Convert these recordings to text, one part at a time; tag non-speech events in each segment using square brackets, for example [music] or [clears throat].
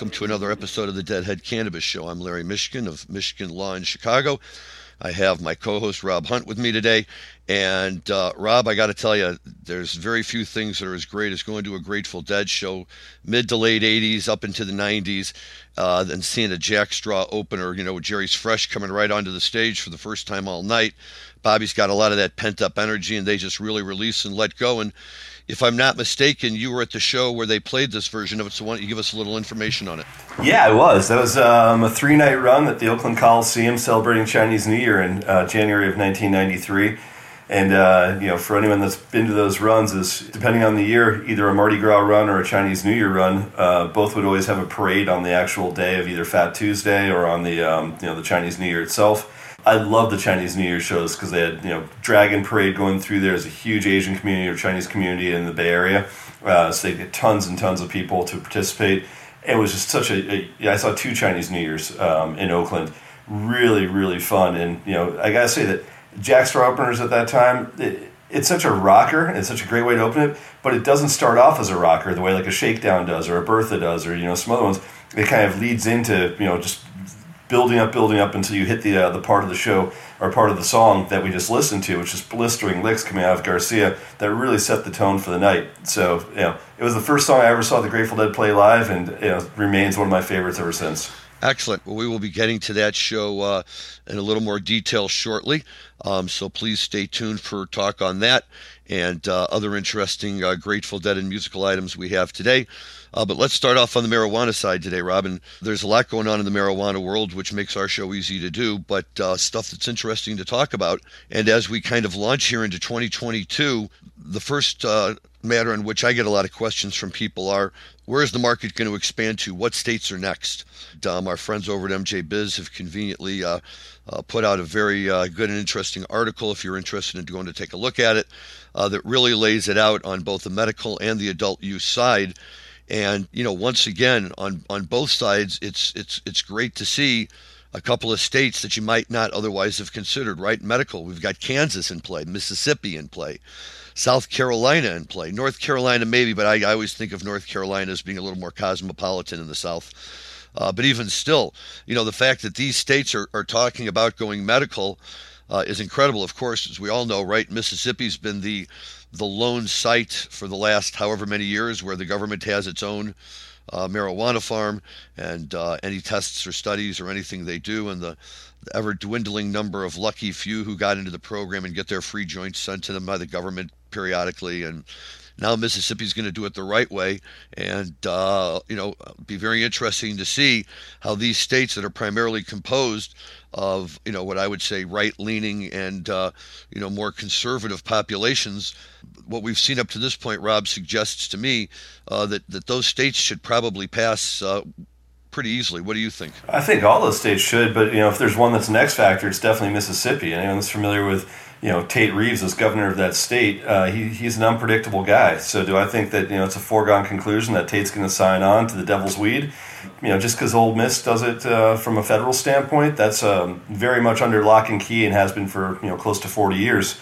Welcome to another episode of the Deadhead Cannabis Show. I'm Larry Mishkin of Mishkin Law in Chicago. I have my co host Rob Hunt with me today. And uh, Rob, I got to tell you, there's very few things that are as great as going to a Grateful Dead show, mid to late 80s, up into the 90s, uh, and seeing a Jack Straw opener, you know, Jerry's Fresh coming right onto the stage for the first time all night. Bobby's got a lot of that pent up energy, and they just really release and let go. And if I'm not mistaken, you were at the show where they played this version of it. So why don't you give us a little information on it? Yeah, I was. That was um, a three night run at the Oakland Coliseum celebrating Chinese New Year in uh, January of 1993. And uh, you know, for anyone that's been to those runs, is depending on the year, either a Mardi Gras run or a Chinese New Year run. Uh, both would always have a parade on the actual day of either Fat Tuesday or on the um, you know the Chinese New Year itself. I love the Chinese New Year shows because they had you know Dragon Parade going through. There's a huge Asian community or Chinese community in the Bay Area, uh, so they get tons and tons of people to participate. It was just such a, a yeah, I saw two Chinese New Years um, in Oakland, really really fun. And you know I gotta say that Jack Straw openers at that time. It, it's such a rocker and it's such a great way to open it, but it doesn't start off as a rocker the way like a shakedown does or a Bertha does or you know some other ones. It kind of leads into you know just building up, building up until you hit the uh, the part of the show or part of the song that we just listened to, which is blistering licks coming out of Garcia that really set the tone for the night. So, you know, it was the first song I ever saw the Grateful Dead play live, and you know, remains one of my favorites ever since. Excellent. Well, we will be getting to that show uh, in a little more detail shortly. Um, so please stay tuned for talk on that and uh, other interesting uh, Grateful Dead and musical items we have today. Uh, but let's start off on the marijuana side today, Robin. There's a lot going on in the marijuana world, which makes our show easy to do, but uh, stuff that's interesting to talk about. And as we kind of launch here into 2022, the first uh, matter in which I get a lot of questions from people are where is the market going to expand to? What states are next? Um, our friends over at MJ Biz have conveniently uh, uh, put out a very uh, good and interesting article if you're interested in going to take a look at it uh, that really lays it out on both the medical and the adult use side and you know, once again, on on both sides, it's it's it's great to see a couple of states that you might not otherwise have considered. Right, medical. We've got Kansas in play, Mississippi in play, South Carolina in play, North Carolina maybe, but I, I always think of North Carolina as being a little more cosmopolitan in the South. Uh, but even still, you know, the fact that these states are, are talking about going medical uh, is incredible. Of course, as we all know, right, Mississippi's been the the lone site for the last however many years where the government has its own uh, marijuana farm and uh, any tests or studies or anything they do, and the, the ever dwindling number of lucky few who got into the program and get their free joints sent to them by the government periodically. And now Mississippi's going to do it the right way, and uh, you know, be very interesting to see how these states that are primarily composed of you know what I would say right-leaning and uh, you know more conservative populations. What we've seen up to this point, Rob suggests to me uh, that that those states should probably pass uh, pretty easily. What do you think? I think all those states should, but you know if there's one that's an X factor, it's definitely Mississippi. Anyone that's familiar with you know Tate Reeves as governor of that state, uh, he, he's an unpredictable guy. So do I think that you know it's a foregone conclusion that Tate's going to sign on to the devil's weed? You know, just because Ole Miss does it uh, from a federal standpoint, that's um, very much under lock and key and has been for you know close to forty years.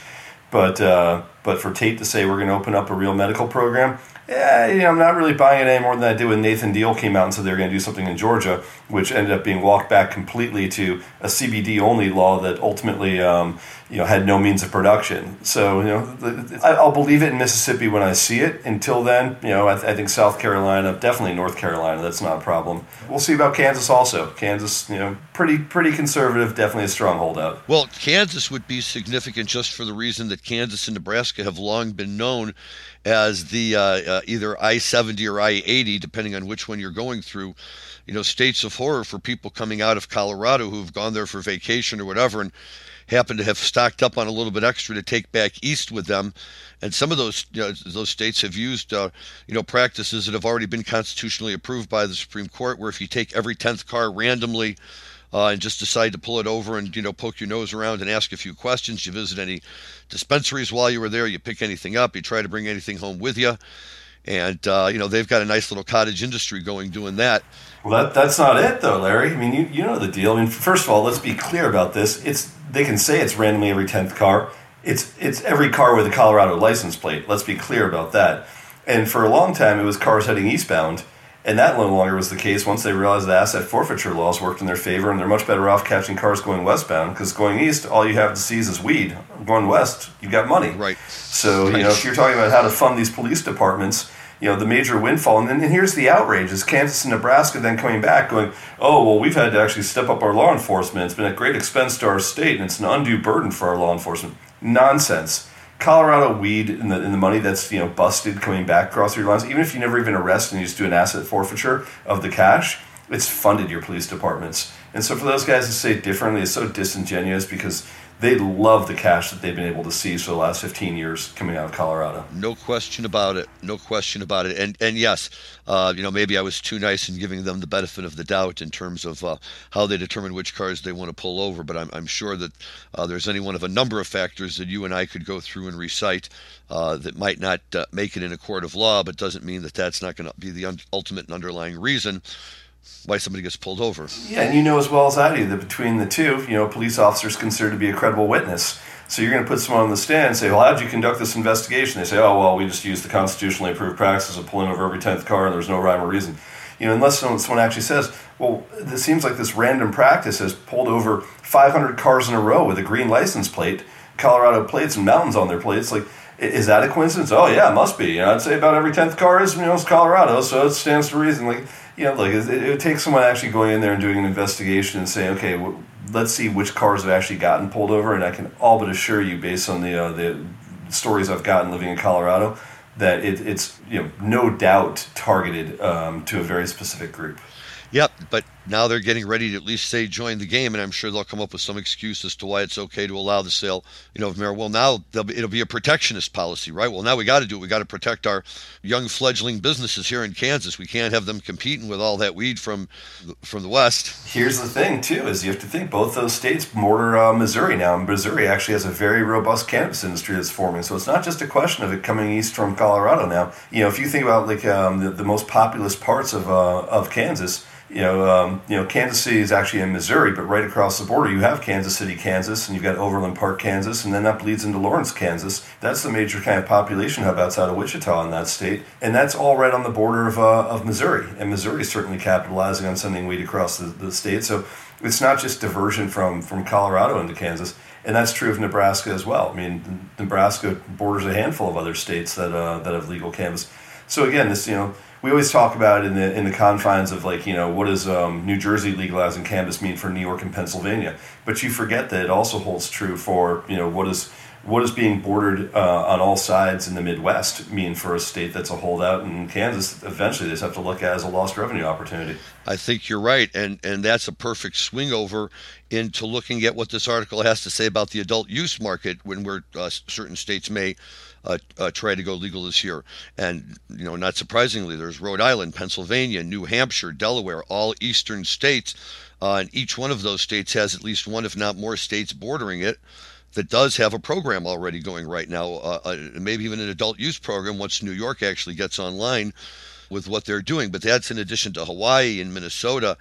But uh, but for Tate to say we're going to open up a real medical program, yeah, you know, I'm not really buying it any more than I did when Nathan Deal came out and said they were going to do something in Georgia, which ended up being walked back completely to a CBD only law that ultimately, um, you know, had no means of production. So, you know, I'll believe it in Mississippi when I see it. Until then, you know, I, I think South Carolina, definitely North Carolina, that's not a problem. We'll see about Kansas also. Kansas, you know, pretty pretty conservative, definitely a strong holdout. Well, Kansas would be significant just for the reason that Kansas and Nebraska have long been known as the uh, uh, either I 70 or I 80, depending on which one you're going through. You know, states of horror for people coming out of Colorado who've gone there for vacation or whatever and happen to have stocked up on a little bit extra to take back east with them. And some of those you know, those states have used uh, you know practices that have already been constitutionally approved by the Supreme Court, where if you take every tenth car randomly uh, and just decide to pull it over and you know poke your nose around and ask a few questions. You visit any dispensaries while you were there. You pick anything up. You try to bring anything home with you. And uh, you know they've got a nice little cottage industry going doing that. Well, that, that's not it though, Larry. I mean, you, you know the deal. I mean, first of all, let's be clear about this. It's they can say it's randomly every tenth car. It's it's every car with a Colorado license plate. Let's be clear about that. And for a long time, it was cars heading eastbound And that no longer was the case once they realized the asset forfeiture laws worked in their favor, and they're much better off catching cars going westbound because going east, all you have to seize is weed. Going west, you've got money. Right. So you know, if you're talking about how to fund these police departments, you know, the major windfall, and then and here's the outrage: is Kansas and Nebraska then coming back, going, "Oh, well, we've had to actually step up our law enforcement. It's been a great expense to our state, and it's an undue burden for our law enforcement." Nonsense. Colorado weed in the, in the money that's you know busted coming back across your lines, even if you never even arrest and you just do an asset forfeiture of the cash, it's funded your police departments. And so for those guys to say differently is so disingenuous because they love the cash that they've been able to seize for the last 15 years coming out of Colorado. No question about it. No question about it. And and yes, uh, you know maybe I was too nice in giving them the benefit of the doubt in terms of uh, how they determine which cars they want to pull over. But I'm, I'm sure that uh, there's any one of a number of factors that you and I could go through and recite uh, that might not uh, make it in a court of law, but doesn't mean that that's not going to be the un- ultimate and underlying reason why somebody gets pulled over. Yeah, and you know as well as I do that between the two, you know, a police officer is considered to be a credible witness. So you're going to put someone on the stand and say, "Well, how did you conduct this investigation?" They say, "Oh, well, we just used the constitutionally approved practice of pulling over every tenth car, and there's no rhyme or reason." You know, unless someone actually says, "Well, this seems like this random practice has pulled over 500 cars in a row with a green license plate, Colorado plates, and mountains on their plates," like. Is that a coincidence? Oh yeah, it must be. You know, I'd say about every tenth car is you know is Colorado, so it stands to reason. Like know, like it, it would take someone actually going in there and doing an investigation and saying, okay, well, let's see which cars have actually gotten pulled over, and I can all but assure you, based on the uh, the stories I've gotten living in Colorado, that it, it's you know no doubt targeted um, to a very specific group. Yep, but now they're getting ready to at least say join the game, and I'm sure they'll come up with some excuse as to why it's okay to allow the sale, you know, of marijuana. Well, now be, it'll be a protectionist policy, right? Well, now we got to do it. We got to protect our young fledgling businesses here in Kansas. We can't have them competing with all that weed from from the west. Here's the thing, too, is you have to think both those states border uh, Missouri now, and Missouri actually has a very robust cannabis industry that's forming. So it's not just a question of it coming east from Colorado now. You know, if you think about like um, the, the most populous parts of uh, of Kansas you know, um, you know, Kansas City is actually in Missouri, but right across the border you have Kansas City, Kansas, and you've got Overland Park, Kansas, and then that bleeds into Lawrence, Kansas. That's the major kind of population hub outside of Wichita in that state, and that's all right on the border of, uh, of Missouri. And Missouri is certainly capitalizing on sending weed across the, the state. So it's not just diversion from from Colorado into Kansas, and that's true of Nebraska as well. I mean, Nebraska borders a handful of other states that uh, that have legal cannabis. So again, this you know we always talk about in the in the confines of like you know what does um, New Jersey legalizing cannabis mean for New York and Pennsylvania, but you forget that it also holds true for you know what is what does being bordered uh, on all sides in the Midwest mean for a state that's a holdout in Kansas? Eventually, they just have to look at as a lost revenue opportunity. I think you're right, and and that's a perfect swing over into looking at what this article has to say about the adult use market when we're uh, certain states may uh, uh, try to go legal this year. And, you know, not surprisingly, there's Rhode Island, Pennsylvania, New Hampshire, Delaware, all eastern states. Uh, and each one of those states has at least one, if not more, states bordering it that does have a program already going right now, uh, uh, maybe even an adult use program once New York actually gets online with what they're doing. But that's in addition to Hawaii and Minnesota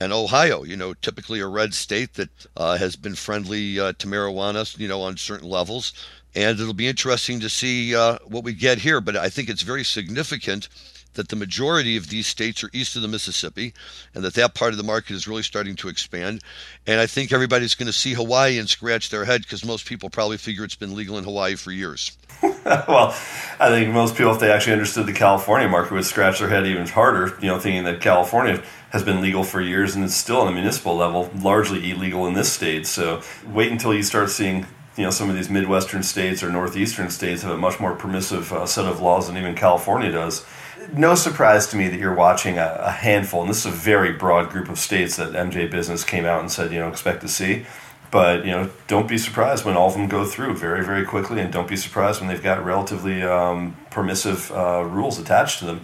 and Ohio, you know, typically a red state that uh, has been friendly uh, to marijuana, you know, on certain levels and it'll be interesting to see uh, what we get here. But I think it's very significant that the majority of these states are east of the Mississippi, and that that part of the market is really starting to expand. And I think everybody's going to see Hawaii and scratch their head because most people probably figure it's been legal in Hawaii for years. [laughs] well, I think most people, if they actually understood the California market, would scratch their head even harder. You know, thinking that California has been legal for years and it's still on a municipal level largely illegal in this state. So wait until you start seeing you know some of these midwestern states or northeastern states have a much more permissive uh, set of laws than even California does. No surprise to me that you're watching a, a, handful, and this is a very broad group of states that MJ Business came out and said you know expect to see. But you know, don't be surprised when all of them go through very, very quickly, and don't be surprised when they've got relatively um, permissive uh, rules attached to them.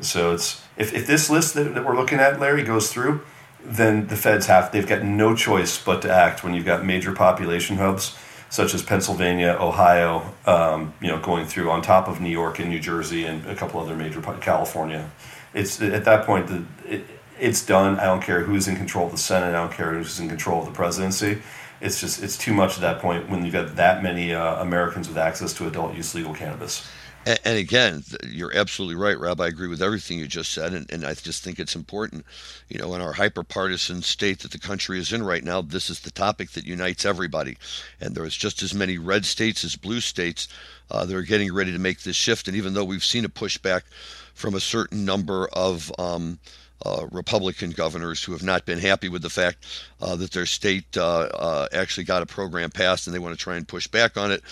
So it's if, if this list that, that we're looking at, Larry, goes through, then the feds have they've got no choice but to act when you've got major population hubs such as Pennsylvania, Ohio, um, you know, going through on top of New York and New Jersey and a couple other major California. It's at that point the it, it's done. I don't care who's in control of the Senate. I don't care who's in control of the presidency. It's just it's too much at that point when you've got that many uh, Americans with access to adult use legal cannabis. And, and, again, you're absolutely right, Rob. I agree with everything you just said, and, and I just think it's important, you know, in our hyper-partisan state that the country is in right now. This is the topic that unites everybody, and there is just as many red states as blue states uh, that are getting ready to make this shift. And even though we've seen a pushback from a certain number of um, uh, Republican governors who have not been happy with the fact uh, that their state uh, uh, actually got a program passed and they want to try and push back on it.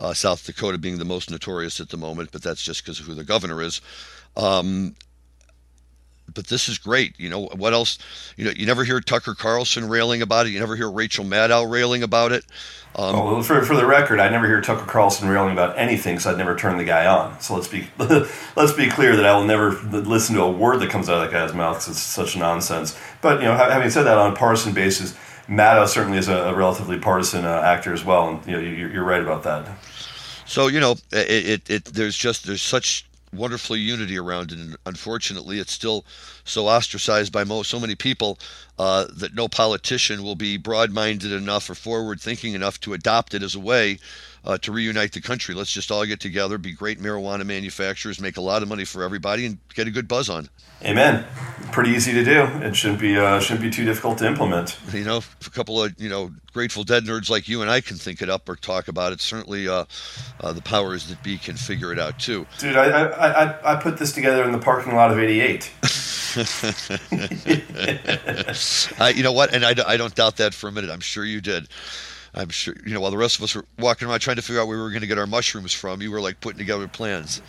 Uh, South Dakota being the most notorious at the moment, but that's just because of who the governor is. Um, but this is great. You know what else? You know you never hear Tucker Carlson railing about it. You never hear Rachel Maddow railing about it. Um, oh, well, for, for the record, I never hear Tucker Carlson railing about anything because I'd never turn the guy on. So let's be [laughs] let's be clear that I will never listen to a word that comes out of that guy's mouth because it's such nonsense. But you know, having said that, on a partisan basis, Maddow certainly is a, a relatively partisan uh, actor as well, and you know, you're, you're right about that. So you know, it, it, it there's just there's such wonderful unity around it. And unfortunately, it's still so ostracized by most, so many people uh, that no politician will be broad minded enough or forward thinking enough to adopt it as a way uh, to reunite the country. Let's just all get together, be great marijuana manufacturers, make a lot of money for everybody, and get a good buzz on. Amen. Pretty easy to do. It shouldn't be uh, shouldn't be too difficult to implement. You know, a couple of you know Grateful Dead nerds like you and I can think it up or talk about it. Certainly, uh, uh, the powers that be can figure it out too. Dude, I, I, I put this together in the parking lot of '88. [laughs] [laughs] you know what? And I, I don't doubt that for a minute. I'm sure you did. I'm sure, you know, while the rest of us were walking around trying to figure out where we were going to get our mushrooms from, you were like putting together plans.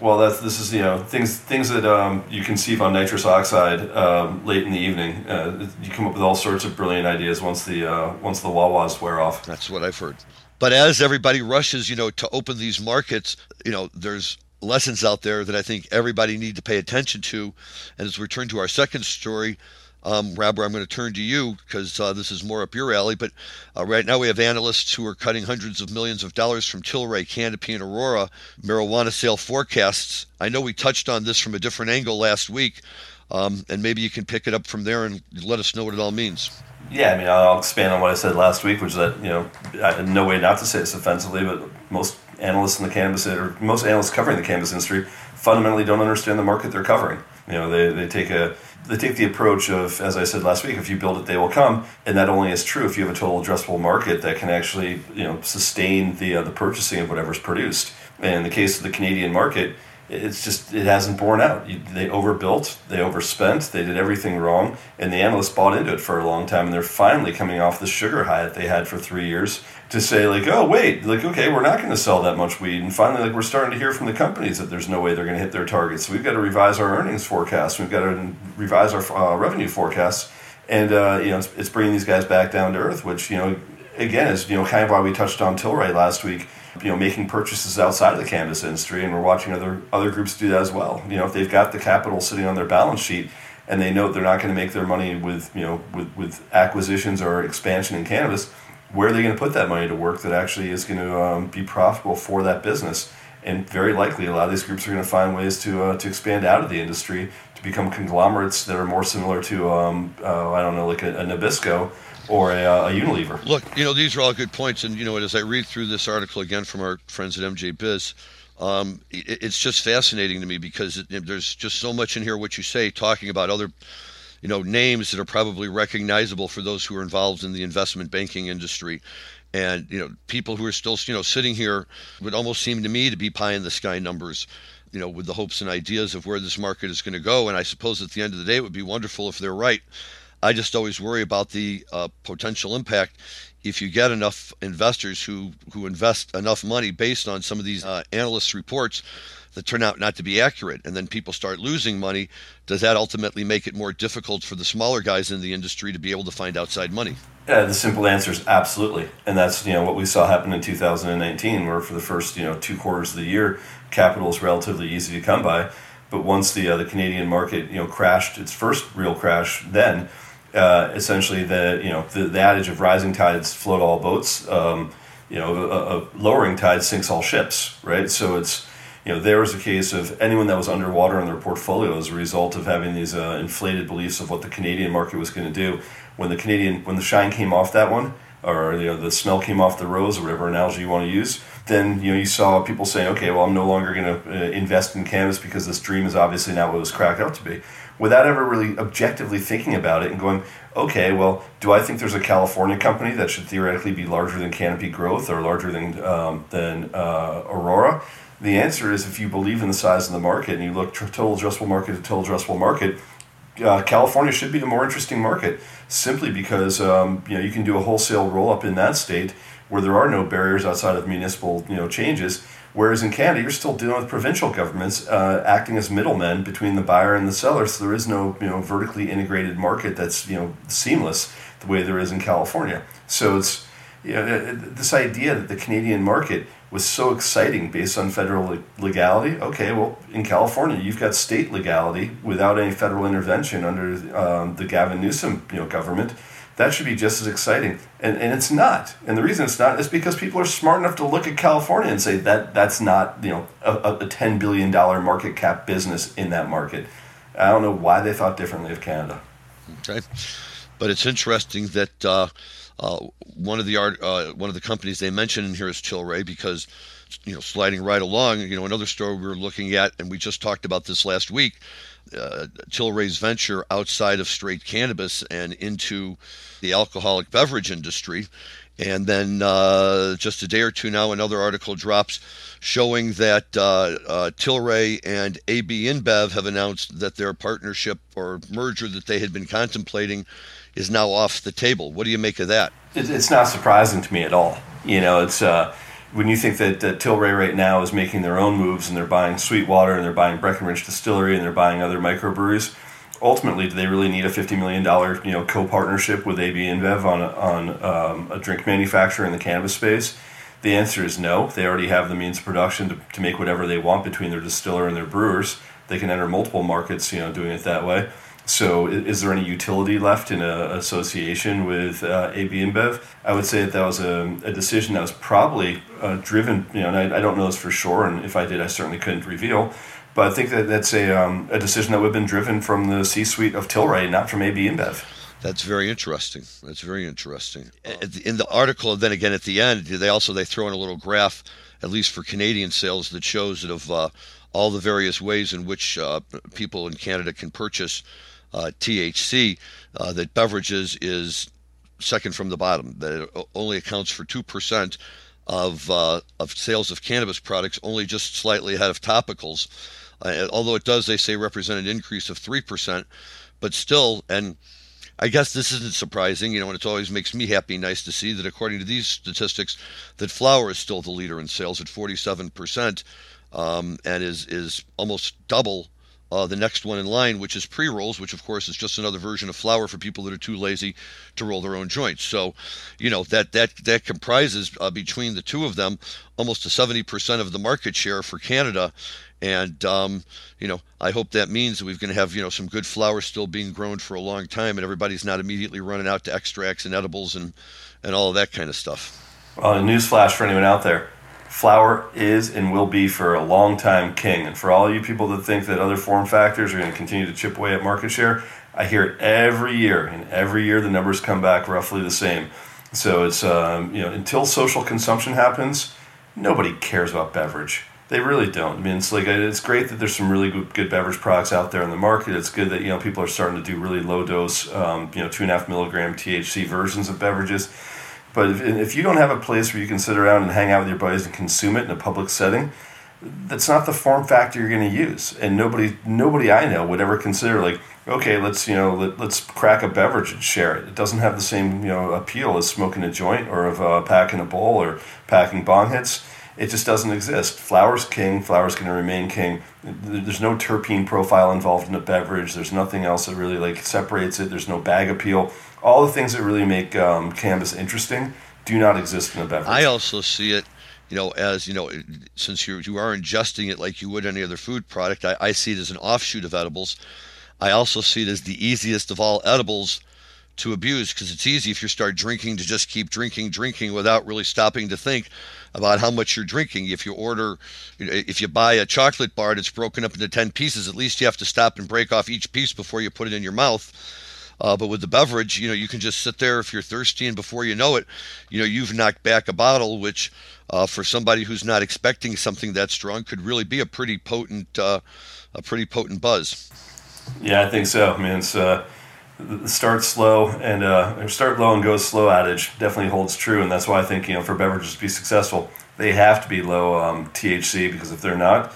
Well, that's this is you know things things that um, you conceive on nitrous oxide um, late in the evening. Uh, you come up with all sorts of brilliant ideas once the uh, once the wah-wahs wear off. That's what I've heard. But as everybody rushes, you know, to open these markets, you know, there's lessons out there that I think everybody need to pay attention to. And as we turn to our second story, um, Robert, I'm going to turn to you because uh, this is more up your alley. But uh, right now, we have analysts who are cutting hundreds of millions of dollars from Tilray, Canopy, and Aurora marijuana sale forecasts. I know we touched on this from a different angle last week, um, and maybe you can pick it up from there and let us know what it all means. Yeah, I mean, I'll expand on what I said last week, which is that you know, I, no way not to say this offensively, but most analysts in the cannabis or most analysts covering the cannabis industry fundamentally don't understand the market they're covering. You know, they, they take a they take the approach of, as I said last week, if you build it, they will come, and that only is true if you have a total addressable market that can actually, you know, sustain the uh, the purchasing of whatever's produced. And in the case of the Canadian market, it's just it hasn't borne out. They overbuilt, they overspent, they did everything wrong, and the analysts bought into it for a long time, and they're finally coming off the sugar high that they had for three years to say like, oh wait, like okay, we're not going to sell that much weed, and finally like we're starting to hear from the companies that there's no way they're going to hit their targets. So we've got to revise our earnings forecast. We've got to revise our uh, revenue forecasts, and uh, you know it's, it's bringing these guys back down to earth, which you know again is you know kind of why we touched on Tilray last week you know making purchases outside of the cannabis industry, and we're watching other other groups do that as well. You know, if they've got the capital sitting on their balance sheet and they know they're not going to make their money with you know with, with acquisitions or expansion in cannabis, where are they going to put that money to work that actually is going to um, be profitable for that business? And very likely, a lot of these groups are going to find ways to uh, to expand out of the industry to become conglomerates that are more similar to um, uh, I don't know like a, a Nabisco or a, uh, a, Unilever. Look, you know, these are all good points. And, you know, as I read through this article again from our friends at MJ Biz, um, it, it's just fascinating to me because it, there's just so much in here, what you say, talking about other, you know, names that are probably recognizable for those who are involved in the investment banking industry. And, you know, people who are still, you know, sitting here would almost seem to me to be pie in the sky numbers you know, with the hopes and ideas of where this market is going to go. And I suppose at the end of the day, it would be wonderful if they're right. I just always worry about the uh, potential impact if you get enough investors who who invest enough money based on some of these uh, analysts' reports that turn out not to be accurate, and then people start losing money. Does that ultimately make it more difficult for the smaller guys in the industry to be able to find outside money? Yeah, the simple answer is absolutely, and that's you know what we saw happen in 2019, where for the first you know two quarters of the year, capital is relatively easy to come by, but once the uh, the Canadian market you know crashed its first real crash, then uh, essentially the you know the, the adage of rising tides float all boats. Um, you know, a, a, lowering tide sinks all ships, right? So it's you know there was a case of anyone that was underwater in their portfolio as a result of having these uh, inflated beliefs of what the Canadian market was going to do. When the Canadian when the shine came off that one, or you know the smell came off the rose, or whatever analogy you want to use, then you know you saw people saying, okay, well, I'm no longer going to uh, invest in cannabis because this dream is obviously not what it was cracked out to be, without ever really objectively thinking about it and going, okay, well, do I think there's a California company that should theoretically be larger than Canopy Growth or larger than um, than uh, Aurora? The answer is if you believe in the size of the market and you look total addressable market to total addressable market, uh, California should be a more interesting market simply because um, you know you can do a wholesale roll up in that state where there are no barriers outside of municipal you know changes. Whereas in Canada, you're still dealing with provincial governments uh, acting as middlemen between the buyer and the seller. So there is no you know vertically integrated market that's you know seamless the way there is in California. So it's you know, this idea that the Canadian market was so exciting based on federal legality. Okay, well, in California, you've got state legality without any federal intervention under um, the Gavin Newsom you know, government. That should be just as exciting, and, and it's not. And the reason it's not is because people are smart enough to look at California and say that that's not you know a, a ten billion dollar market cap business in that market. I don't know why they thought differently of Canada. Okay, but it's interesting that. Uh, uh, one of the art, uh, one of the companies they mention in here is Tilray because, you know, sliding right along, you know, another story we were looking at, and we just talked about this last week. Uh, Tilray's venture outside of straight cannabis and into the alcoholic beverage industry. And then uh, just a day or two now, another article drops showing that uh, uh, Tilray and AB InBev have announced that their partnership or merger that they had been contemplating is now off the table. What do you make of that? It's not surprising to me at all. You know, it's uh, when you think that, that Tilray right now is making their own moves and they're buying Sweetwater and they're buying Breckenridge Distillery and they're buying other microbreweries. Ultimately, do they really need a fifty million dollar you know co-partnership with AB InBev on on um, a drink manufacturer in the cannabis space? The answer is no. They already have the means of production to, to make whatever they want between their distiller and their brewers. They can enter multiple markets, you know, doing it that way. So, is there any utility left in an association with uh, AB InBev? I would say that that was a, a decision that was probably uh, driven, you know, and I, I, don't know this for sure, and if I did, I certainly couldn't reveal. But I think that that's a, um, a decision that would have been driven from the C suite of Tilray, not from AB InBev. That's very interesting. That's very interesting. In the article, and then again at the end, they also they throw in a little graph, at least for Canadian sales, that shows that of uh, all the various ways in which uh, people in Canada can purchase uh, THC, uh, that beverages is second from the bottom. That it only accounts for two percent of uh, of sales of cannabis products, only just slightly ahead of topicals. Uh, although it does, they say, represent an increase of three percent, but still, and I guess this isn't surprising, you know, and it always makes me happy, nice to see that according to these statistics, that flower is still the leader in sales at 47%, um, and is is almost double uh, the next one in line, which is pre rolls, which of course is just another version of flower for people that are too lazy to roll their own joints. So, you know that that that comprises uh, between the two of them almost a 70% of the market share for Canada. And um, you know, I hope that means that we're going to have you know some good flower still being grown for a long time, and everybody's not immediately running out to extracts and edibles and and all of that kind of stuff. A newsflash for anyone out there flower is and will be for a long time king. And for all you people that think that other form factors are going to continue to chip away at market share, I hear it every year, and every year the numbers come back roughly the same. So it's um, you know until social consumption happens, nobody cares about beverage. They really don't. I mean, it's like it's great that there's some really good, good beverage products out there in the market. It's good that you know people are starting to do really low dose, um, you know, two and a half milligram THC versions of beverages but if, if you don't have a place where you can sit around and hang out with your buddies and consume it in a public setting, that's not the form factor you're going to use. And nobody, nobody I know would ever consider like, okay, let's you know, let, us crack a beverage and share it. It doesn't have the same you know appeal as smoking a joint or of uh, packing a bowl or packing bong hits. It just doesn't exist. Flower's king. Flower's going to remain king. There's no terpene profile involved in the beverage. There's nothing else that really like separates it. There's no bag appeal all the things that really make um, cannabis interesting do not exist in a beverage. I also see it, you know, as you know, since you you are ingesting it like you would any other food product. I, I see it as an offshoot of edibles. I also see it as the easiest of all edibles to abuse because it's easy if you start drinking to just keep drinking, drinking without really stopping to think about how much you're drinking. If you order, if you buy a chocolate bar that's broken up into 10 pieces, at least you have to stop and break off each piece before you put it in your mouth Uh, but with the beverage, you know, you can just sit there if you're thirsty, and before you know it, you know, you've knocked back a bottle, which uh, for somebody who's not expecting something that strong could really be a pretty potent, uh, a pretty potent buzz. Yeah, I think so. I mean, it's start slow and uh, start low and go slow adage definitely holds true, and that's why I think you know for beverages to be successful, they have to be low um, THC because if they're not,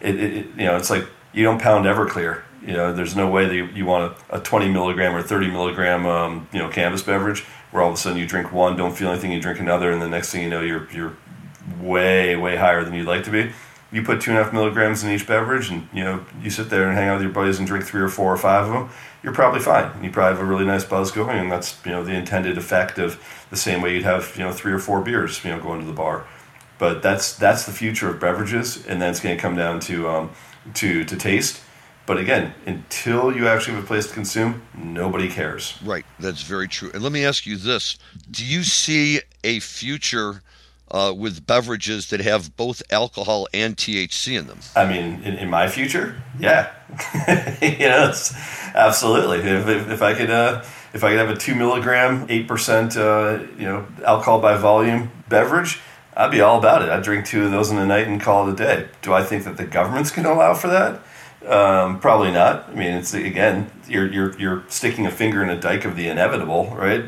it, it, you know it's like you don't pound Everclear. You know, there's no way that you, you want a, a 20 milligram or 30 milligram um, you know cannabis beverage where all of a sudden you drink one, don't feel anything, you drink another, and the next thing you know you're you're way way higher than you'd like to be you put two and a half milligrams in each beverage and you know you sit there and hang out with your buddies and drink three or four or five of them you're probably fine. You probably have a really nice buzz going and that's you know the intended effect of the same way you'd have you know three or four beers you know going to the bar. But that's that's the future of beverages and then it's going to come down to um, to to taste. But again until you actually have a place to consume nobody cares. Right. That's very true. And let me ask you this. Do you see a future uh, with beverages that have both alcohol and THC in them. I mean, in, in my future, yeah, [laughs] you know, absolutely. If, if, if, I could, uh, if I could have a two milligram, eight percent, uh, you know, alcohol by volume beverage, I'd be all about it. I'd drink two of those in a night and call it a day. Do I think that the government's going to allow for that? Um, probably not. I mean, it's again, you're you're you're sticking a finger in a dike of the inevitable, right?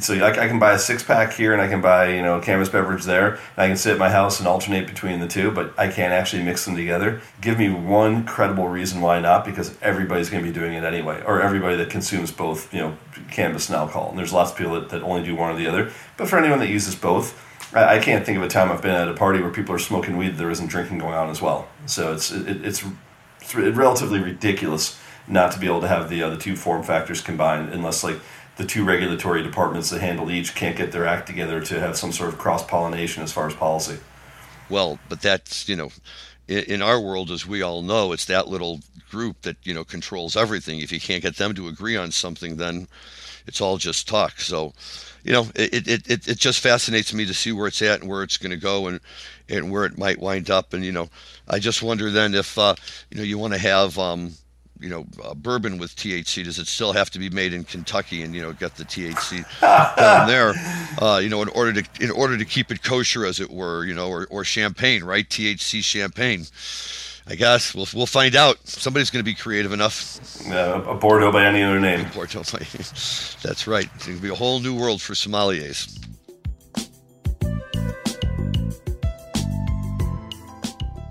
So I, I, can buy a six pack here and I can buy you know a cannabis beverage there. And I can sit at my house and alternate between the two, but I can't actually mix them together. Give me one credible reason why not, because everybody's going to be doing it anyway, or everybody that consumes both you know cannabis and alcohol. And there's lots of people that, that only do one or the other. But for anyone that uses both, I, can't think of a time I've been at a party where people are smoking weed there isn't drinking going on as well. So it's it, it's, it's relatively ridiculous not to be able to have the uh, the two form factors combined, unless like the two regulatory departments that handle each can't get their act together to have some sort of cross pollination as far as policy. Well, but that's you know, in, our world, as we all know, it's that little group that you know controls everything. If you can't get them to agree on something, then it's all just talk. So, you know, it it, it, it just fascinates me to see where it's at and where it's going to go and and where it might wind up. And you know, I just wonder then if uh, you know you want to have um, you know uh, bourbon with THC? Does it still have to be made in Kentucky and you know get the THC down [laughs] there? Uh, you know, in order to in order to keep it kosher, as it were, you know, or, or champagne, right? THC champagne. I guess we'll we'll find out. Somebody's going to be creative enough. Uh, a Bordeaux by any other name. Bordeaux by, that's right. It's going to be a whole new world for sommeliers.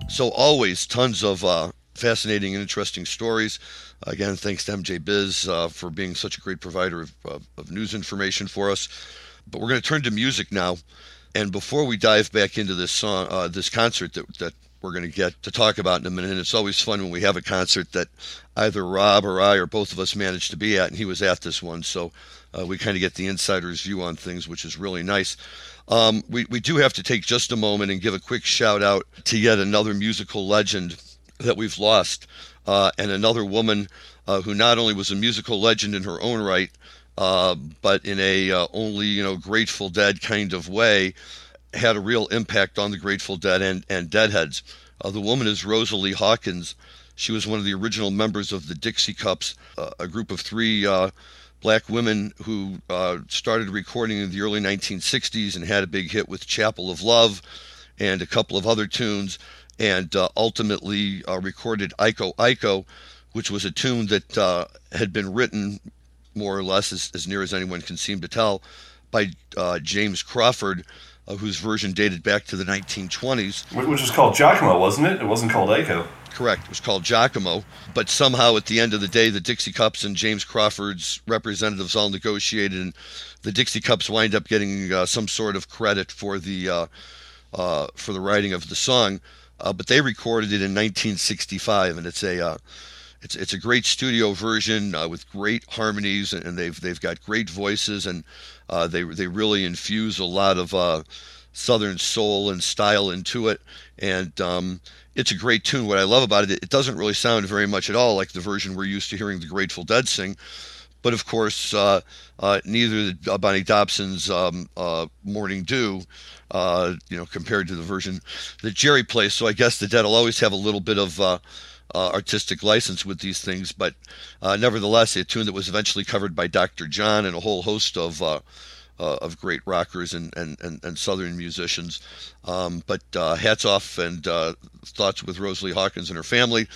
So always tons of uh, fascinating and interesting stories. Again, thanks to MJ Biz uh, for being such a great provider of, of, of news information for us. But we're going to turn to music now. And before we dive back into this song, uh, this concert that, that we're going to get to talk about in a minute, and it's always fun when we have a concert that either Rob or I or both of us managed to be at, and he was at this one. So uh, we kind of get the insider's view on things, which is really nice. Um, we, we do have to take just a moment and give a quick shout out to yet another musical legend that we've lost, uh, and another woman uh, who not only was a musical legend in her own right, uh, but in a uh, only you know Grateful Dead kind of way, had a real impact on the Grateful Dead and and Deadheads. Uh, the woman is Rosalie Hawkins. She was one of the original members of the Dixie Cups, uh, a group of three black women who started recording in the early 1960s and had a big hit with Chapel of Love and a couple of other tunes and uh, ultimately uh, recorded Iko Iko, which was a tune that uh, had been written more or less, as, as, near as anyone can seem to tell, by uh, James Crawford, uh, whose version dated back to the 1920s. Which was called Jock-A-Mo, wasn't it? It wasn't called Ico. Correct. It was called Jock-A-Mo. But somehow, at the end of the day, the Dixie Cups and James Crawford's representatives all negotiated, and the Dixie Cups wind up getting uh, some sort of credit for the for the writing of the song uh, but they recorded it in 1965, and it's a uh, it's it's a great studio version uh, with great harmonies, and, they've they've got great voices, and uh, they they really infuse a lot of uh, southern soul and style into it, and um, it's a great tune. What I love about it, it doesn't really sound very much at all like the version we're used to hearing the Grateful Dead sing. But of course, uh, uh, neither the, uh, Bonnie Dobson's um, uh, "Morning Dew," uh, you know, compared to the version that Jerry plays. So I guess the Dead will always have a little bit of artistic license with these things, but nevertheless, a tune that was eventually covered by Dr. John and a whole host of uh, of great rockers and, and, and, and southern musicians. Um, but uh, hats off and uh, thoughts with Rosalie Hawkins and her family.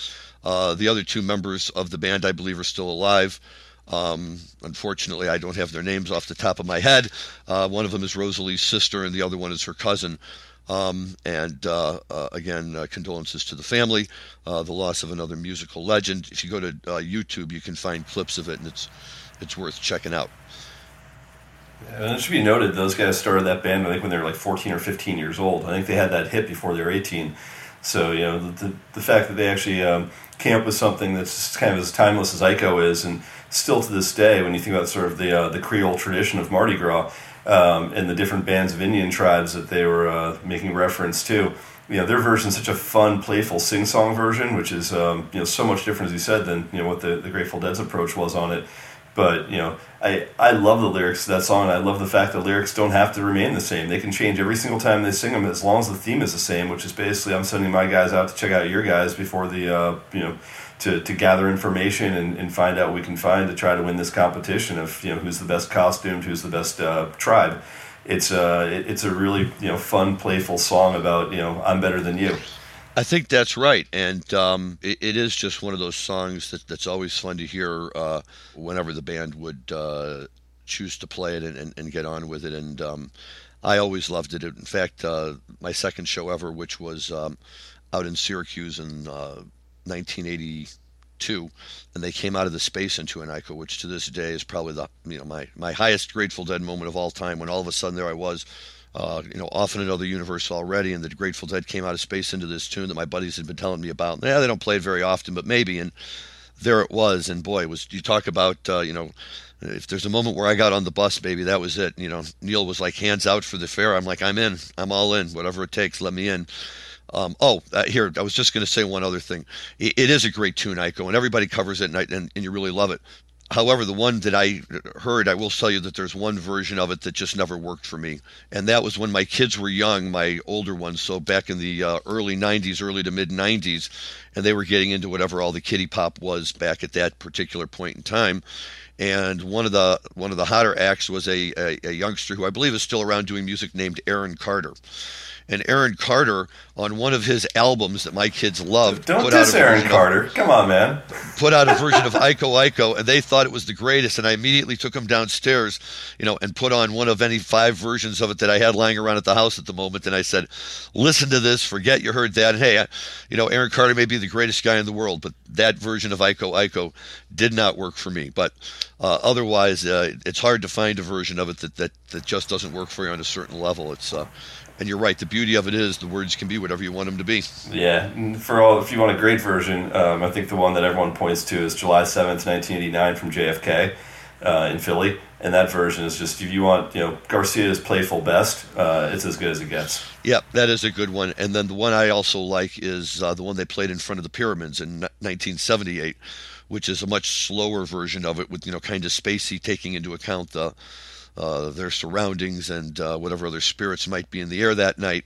the other two members of the band, I believe, are still alive. Um, unfortunately, I don't have their names off the top of my head. one of them is Rosalie's sister, and the other one is her cousin. Um, and uh, uh, again, uh, condolences to the family, uh, the loss of another musical legend. If you go to uh, YouTube, you can find clips of it, and it's it's worth checking out. And it should be noted, those guys started that band I think when they were like 14 or 15 years old. I think they had that hit before they were 18. So you know the the fact that they actually um, came up with something that's kind of as timeless as Iko is, and still to this day, when you think about sort of the uh, the Creole tradition of Mardi Gras, um, and the different bands of Indian tribes that they were uh, making reference to. You know, their version is such a fun, playful sing-song version, which is um, you know so much different, as you said, than you know what the, the Grateful Dead's approach was on it. But you know, I I love the lyrics to that song. And I love the fact that lyrics don't have to remain the same. They can change every single time they sing them, as long as the theme is the same. Which is basically, I'm sending my guys out to check out your guys before the uh, you know to, to gather information and, and find out what we can find to try to win this competition of you know who's the best costumed, who's the best uh, tribe. It's uh, it, it's a really you know fun, playful song about you know I'm better than you. I think that's right, and um, it, it is just one of those songs that, that's always fun to hear uh, whenever the band would uh, choose to play it and, and, and, get on with it. And um, I always loved it. In fact, uh, my second show ever, which was um, out in Syracuse in 1982, and they came out of the space into an Iko, which to this day is probably the you know my my highest Grateful Dead moment of all time. When all of a sudden there I was, uh, you know, off in another universe already, and the Grateful Dead came out of space into this tune that my buddies had been telling me about. Yeah, they don't play it very often, but maybe. And there it was, and boy, was you talk about uh, you know if there's a moment where I got on the bus, baby, that was it. You know, Neal was like hands out for the fare. I'm like, I'm in. I'm all in. Whatever it takes, let me in. Um, oh, uh, here, I was just going to say one other thing. It, it is a great tune, Iko, and everybody covers it, and, I, and, and you really love it. However, the one that I heard, I will tell you that there's one version of it that just never worked for me. And that was when my kids were young, my older ones, so back in the uh, early 90s, early to mid 90s, and they were getting into whatever all the kiddie pop was back at that particular point in time. And one of the one of the hotter acts was a, a, a youngster who I believe is still around doing music named Aaron Carter and Aaron Carter on one of his albums that my kids loved. Don't diss Aaron Carter. Of, Come on, man. put out a version of Iko Iko, and they thought it was the greatest. And I immediately took him downstairs, you know, and put on one of any five versions of it that I had lying around at the house at the moment. And I said, "Listen to this. Forget you heard that. And hey, I, you know, Aaron Carter may be the greatest guy in the world, but that version of Iko Iko did not work for me. But uh, otherwise, uh, it's hard to find a version of it that, that that just doesn't work for you on a certain level. It's uh, and you're right. The beauty of it is the words can be whatever you want them to be. Yeah. For all, if you want a great version, um, I think the one that everyone points to is July seventh, nineteen eighty nine, from JFK uh, in Philly, and that version is just if you want, you know, Garcia's playful best, uh, it's as good as it gets. Yep, that is a good one. And then the one I also like is uh, the one they played in front of the pyramids in 1978, which is a much slower version of it, with you know, kind of spacey, taking into account the uh, their surroundings and uh, whatever other spirits might be in the air that night.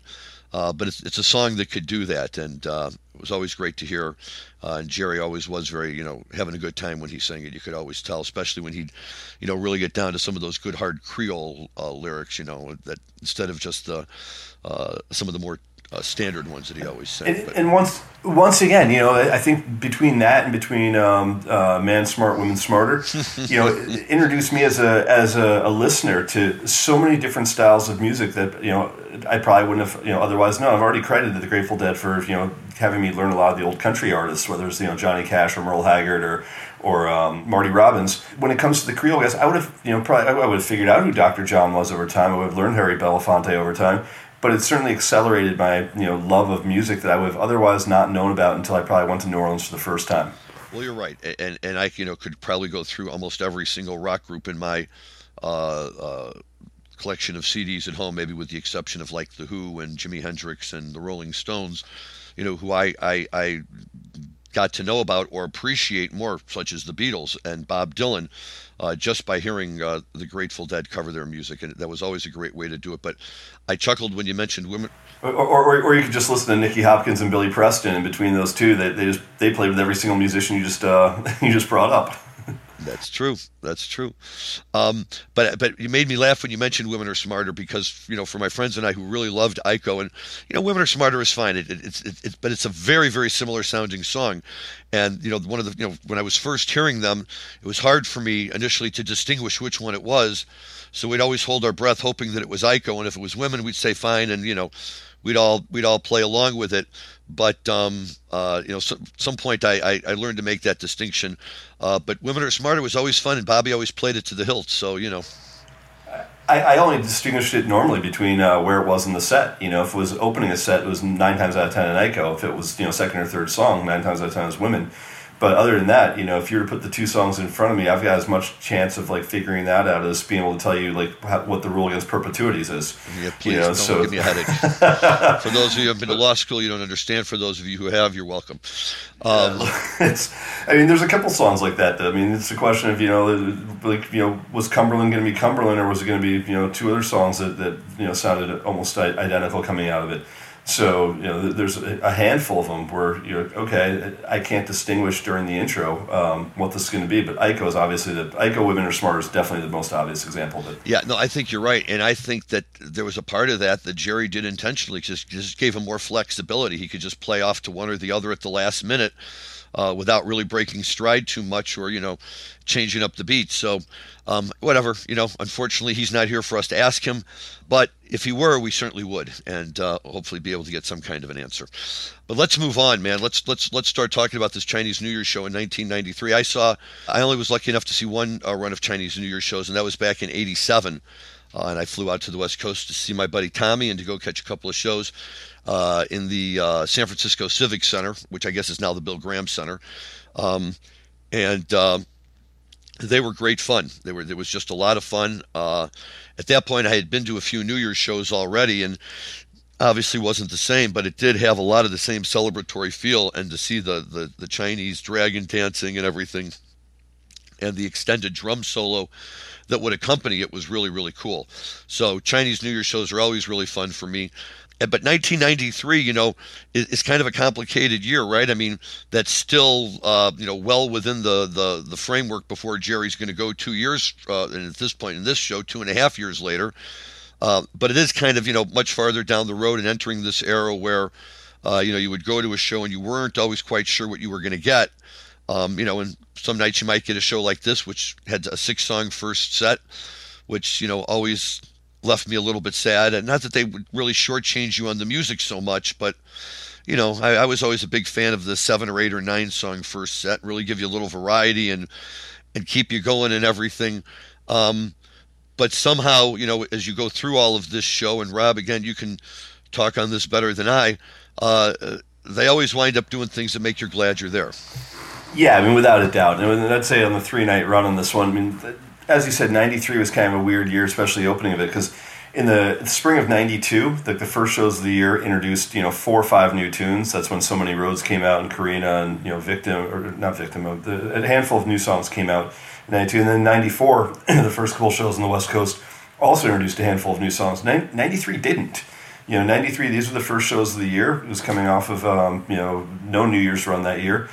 Uh, but it's, it's a song that could do that, and uh, it was always great to hear. Uh, and Jerry always was very, you know, having a good time when he sang it. You could always tell, especially when he'd, you know, really get down to some of those good hard Creole lyrics. You know, that instead of just the some of the more uh, standard ones that he always said. And, and, once once again, you know, I think between that and between um, uh, Man Smart, Women Smarter, you know, [laughs] introduced me as a as a, a, listener to so many different styles of music that you know I probably wouldn't have you know otherwise known. I've already credited the Grateful Dead for you know having me learn a lot of the old country artists, whether it's you know Johnny Cash or Merle Haggard or or um, Marty Robbins. When it comes to the Creole guys, I would have you know probably I would have figured out who Dr. John was over time. I would have learned Harry Belafonte over time but it certainly accelerated my you know love of music that I would have otherwise not known about until I probably went to New Orleans for the first time. Well, you're right, and and I you know could probably go through almost every single rock group in my uh, uh, collection of CDs at home, maybe with the exception of like the Who and Jimi Hendrix and the Rolling Stones, you know, who I I, I got to know about or appreciate more, such as the Beatles and Bob Dylan, uh, just by hearing uh, the Grateful Dead cover their music, and that was always a great way to do it. But I chuckled when you mentioned women. Or, or, or you could just listen to Nicky Hopkins and Billy Preston. In between those two, they, they just they played with every single musician you just uh, [laughs] you just brought up. That's true. That's true. Um, but but you made me laugh when you mentioned "Women Are Smarter" because you know for my friends and I who really loved Iko and you know "Women Are Smarter" is fine. It, it, it's it, it, but it's a very very similar sounding song, and you know one of the you know when I was first hearing them, it was hard for me initially to distinguish which one it was. So we'd always hold our breath, hoping that it was Iko, and if it was women, we'd say fine, and you know we'd all we'd all play along with it. But um, uh, you know, some some point I, I, I, learned to make that distinction. Uh, but women are smarter was always fun, and Bobby always played it to the hilt. So you know. I, I only distinguished it normally between uh, where it was in the set. You know, if it was opening a set, it was nine times out of ten an Iko. If it was you know second or third song, nine times out of ten it was women. But other than that, you know, if you were to put the two songs in front of me, I've got as much chance of like figuring that out as being able to tell you like how, what the rule against perpetuities is. Yeah, please you know, don't so, give me a headache. [laughs] For those of you who have been to law school, you don't understand. For those of you who have, you're welcome. Um, [laughs] it's, I mean, there's a couple songs like that. Though. I mean, it's a question of you know, like you know, was Cumberland going to be Cumberland, or was it going to be you know two other songs that that you know sounded almost identical coming out of it? So you know, there's a handful of them where you're okay. I can't distinguish during the intro um, what this is going to be, but Iko is obviously the Iko Women Are Smarter is definitely the most obvious example. But yeah, no, I think you're right, and I think that there was a part of that that Jerry did intentionally, just just gave him more flexibility. He could just play off to one or the other at the last minute uh, without really breaking stride too much or you know changing up the beat. So um, whatever, you know. Unfortunately, he's not here for us to ask him, but if he were, we certainly would, and uh, hopefully be able to get some kind of an answer. But let's move on, man. Let's let's let's start talking about this Chinese New Year show in 1993. I saw. I only was lucky enough to see one uh, run of Chinese New Year shows, and that was back in '87. Uh, and I flew out to the West Coast to see my buddy Tommy and to go catch a couple of shows uh, in the uh, San Francisco Civic Center, which I guess is now the Bill Graham Center. Um, and uh, they were great fun. They were there was just a lot of fun. Uh, at that point, I had been to a few New Year's shows already, and obviously wasn't the same, but it did have a lot of the same celebratory feel. And to see the the, the Chinese dragon dancing and everything, and the extended drum solo that would accompany it was really really cool. So Chinese New Year shows are always really fun for me but 1993, you know, is, is, kind of a complicated year, right? I mean, that's still, uh, you know, well within the, the, the framework before Jerry's going to go two years, uh, and at this point in this show, two and a half years later. Uh, but it is kind of, you know, much farther down the road and entering this era where, uh, you know, you would go to a show and you weren't always quite sure what you were going to get. Um, you know, and some nights you might get a show like this, which had a six song first set, which, you know, always left me a little bit sad. And not that they would really shortchange you on the music so much, but you know, I, I, was always a big fan of the seven or eight or nine song first set. Really give you a little variety and and keep you going and everything. Um, but somehow, you know, as you go through all of this show, and Rob, again, you can talk on this better than I. Uh, they always wind up doing things that make you glad you're there. Yeah, I mean, without a doubt. And I'd say on the three night run on this one, I mean, as you said, 93 was kind of a weird year, especially the opening of it, because in the spring of 92, like the first shows of the year introduced, you know, four or five new tunes. That's when So Many Roads came out and Corrina and, you know, Victim, or not Victim, a handful of new songs came out in 92. And then 94, [clears throat] the first couple shows on the West Coast also introduced a handful of new songs. 93 didn't. You know, 93, these were the first shows of the year. It was coming off of, um, you know, no New Year's run that year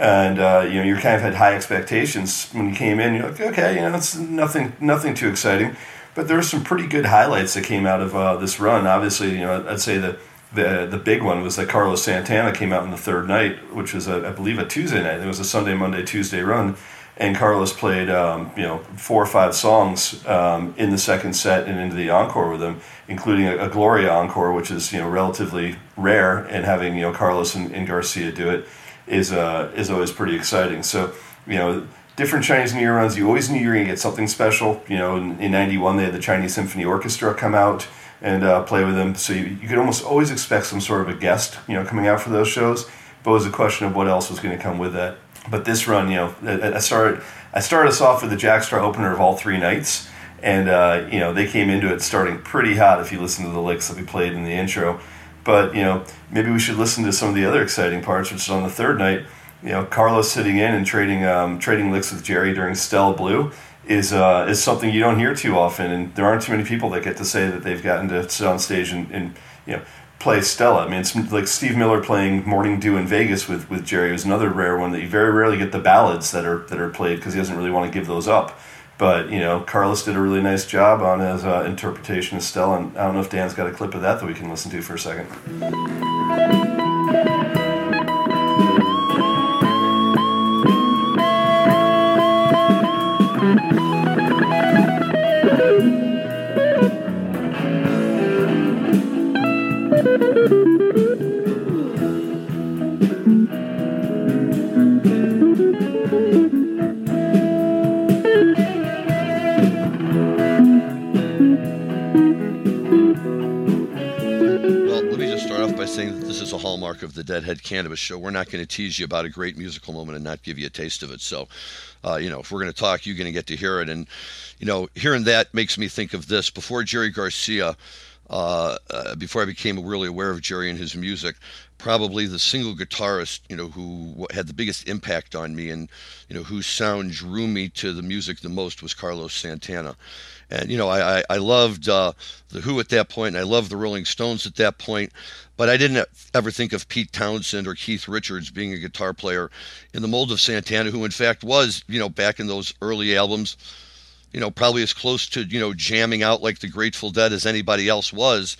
and uh, you know you kind of had high expectations when you came in. You're like, okay, you know, it's nothing, nothing too exciting, but there were some pretty good highlights that came out of uh, this run. Obviously, you know, I'd say that the the big one was that Carlos Santana came out in the third night, which was a, I believe a Tuesday night. It was a Sunday, Monday, Tuesday run, and Carlos played um, you know four or five songs um, in the second set and into the encore with them, including a, a, Gloria encore, which is you know relatively rare, and having you know Carlos and, and Garcia do it is uh, is always pretty exciting. So you know, different Chinese New Year runs. You always knew you were going to get something special. You know, in, '91 they had the Chinese Symphony Orchestra come out and uh, play with them. So you, you could almost always expect some sort of a guest, you know, coming out for those shows. But it was a question of what else was going to come with that. But this run, you know, I, I started I started us off with the Jack Straw opener of all three nights. And uh, you know they came into it starting pretty hot. If you listen to the licks that we played in the intro, but you know, maybe we should listen to some of the other exciting parts, which is on the third night. you know, Carlos sitting in and trading um, trading licks with Jerry during Stella Blue is uh, is something you don't hear too often, and there aren't too many people that get to say that they've gotten to sit on stage and, and you know play Stella. I mean, it's like Steve Miller playing Morning Dew in Vegas with, with Jerry was another rare one that you very rarely get the ballads that are that are played because he doesn't really want to give those up. But you know, Carlos did a really nice job on his uh, interpretation of Stella, and I don't know if Dan's got a clip of that that we can listen to for a second. Hallmark of the Deadhead Cannabis Show. We're not going to tease you about a great musical moment and not give you a taste of it. So, uh, you know, if we're going to talk, you're going to get to hear it. And, you know, hearing that makes me think of this. Before Jerry Garcia, uh, uh, before I became really aware of Jerry and his music, probably the single guitarist, you know, who had the biggest impact on me and, you know, whose sound drew me to the music the most was Carlos Santana. And, you know, I, I loved uh, The Who at that point, and I loved the Rolling Stones at that point, but I didn't ever think of Pete Townshend or Keith Richards being a guitar player in the mold of Santana, who in fact was, you know, back in those early albums, you know, probably as close to, you know, jamming out like the Grateful Dead as anybody else was.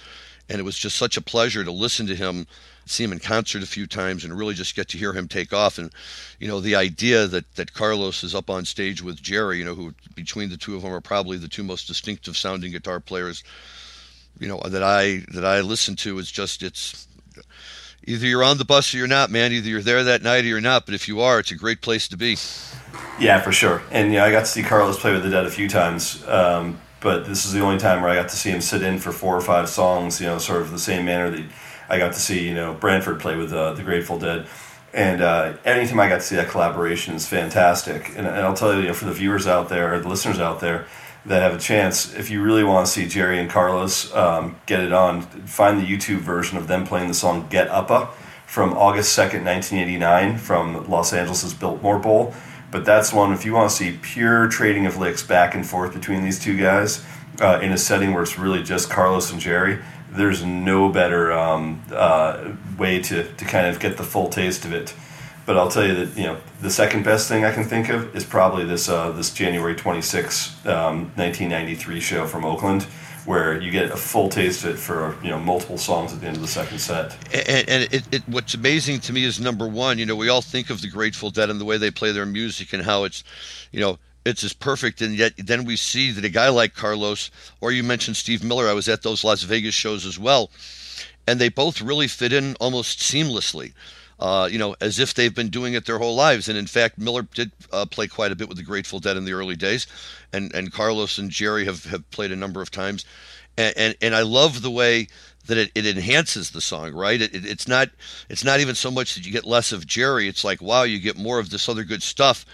And it was just such a pleasure to listen to him, see him in concert a few times, and really just get to hear him take off. And, you know, the idea that, that Carlos is up on stage with Jerry, you know, who between the two of them are probably the two most distinctive sounding guitar players, you know, that I that I listen to is just it's either you're on the bus or you're not, man. Either you're there that night or you're not. But if you are, it's a great place to be. Yeah, for sure. And yeah, I got to see Carlos play with the Dead a few times. Um, but this is the only time where I got to see him sit in for four or five songs. You know, sort of the same manner that I got to see you know Branford play with uh, the Grateful Dead. And uh, anytime I got to see that collaboration is fantastic. And, and I'll tell you, you know, for the viewers out there, or the listeners out there that have a chance, if you really want to see Jerry and Carlos um, get it on, find the YouTube version of them playing the song Get Uppa from August 2nd, 1989, from Los Angeles' Biltmore Bowl. But that's one, if you want to see pure trading of licks back and forth between these two guys uh, in a setting where it's really just Carlos and Jerry, there's no better um, uh, way to, to kind of get the full taste of it. But I'll tell you that you know the second best thing I can think of is probably this uh, this January 26, um, 1993 show from Oakland, where you get a full taste of it for you know multiple songs at the end of the second set. And, and it, it, what's amazing to me is number one, you know, we all think of the Grateful Dead and the way they play their music and how it's, you know, it's as perfect, and yet then we see that a guy like Carlos, or you mentioned Steve Miller, I was at those Las Vegas shows as well, and they both really fit in almost seamlessly uh, you know, as if they've been doing it their whole lives. And in fact, Miller did uh, play quite a bit with the Grateful Dead in the early days, and and Carlos and Jerry have, have played a number of times, and and, and I love the way that it, it enhances the song, right? It, it, it's not it's not even so much that you get less of Jerry. It's like wow, you get more of this other good stuff,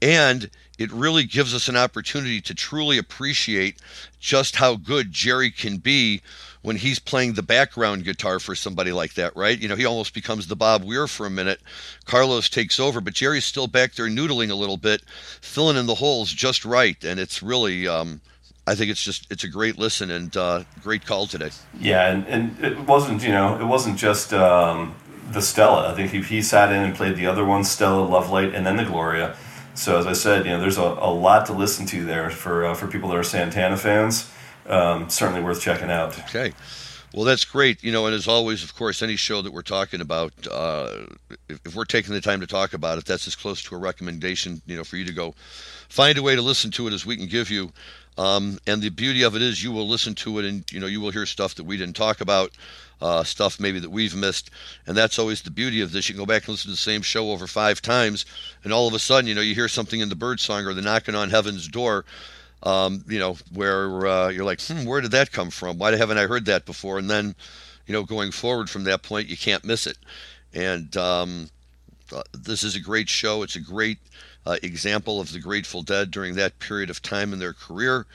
and it really gives us an opportunity to truly appreciate just how good Jerry can be when he's playing the background guitar for somebody like that, right? You know, he almost becomes the Bob Weir for a minute. Carlos takes over, but Jerry's still back there noodling a little bit, filling in the holes just right, and it's really. Um, I think it's just it's a great listen and uh, great call today. Yeah, and, and it wasn't you know it wasn't just um, the Stella. I think he, he sat in and played the other one, Stella, Lovelight, and then the Gloria. So as I said, you know, there's a, a lot to listen to there for uh, for people that are Santana fans um, certainly worth checking out. Okay. Well, that's great. You know, and as always, of course, any show that we're talking about, uh, if, if, we're taking the time to talk about it, that's as close to a recommendation, you know, for you to go find a way to listen to it as we can give you. Um, and the beauty of it is you will listen to it and, you know, you will hear stuff that we didn't talk about, uh, stuff maybe that we've missed. And that's always the beauty of this. You can go back and listen to the same show over five times, and all of a sudden, you know, you hear something in the bird song or the knocking on heaven's door um, you know, where uh, you're like, hmm, where did that come from? Why haven't I heard that before? And then, you know, going forward from that point, you can't miss it. And um, uh, this is a great show. It's a great uh, example of the Grateful Dead during that period of time in their career.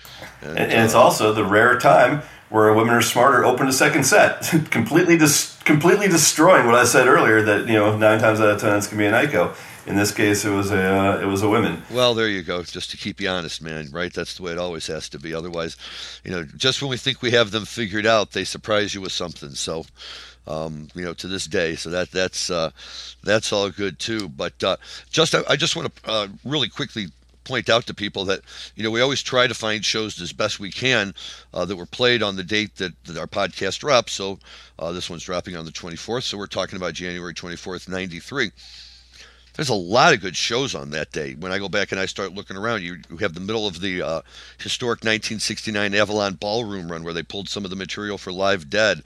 And, and, and it's uh, also the rare time where Women Are Smarter opened a second set, [laughs] completely dis- completely destroying what I said earlier that, you know, nine times out of ten it's going to be an Iko In this case, it was a uh, it was a women. Well, there you go. Just to keep you honest, man. Right? That's the way it always has to be. Otherwise, you know, just when we think we have them figured out, they surprise you with something. So, um, you know, to this day. So that that's uh, that's all good too. But uh, just I, I just want to uh, really quickly point out to people that you know we always try to find shows as best we can uh, that were played on the date that, that our podcast drops. So uh, this one's dropping on the 24th. So we're talking about January 24th, 93. There's a lot of good shows on that day. When I go back and I start looking around, you, you have the middle of the uh, historic 1969 Avalon Ballroom run where they pulled some of the material for Live Dead.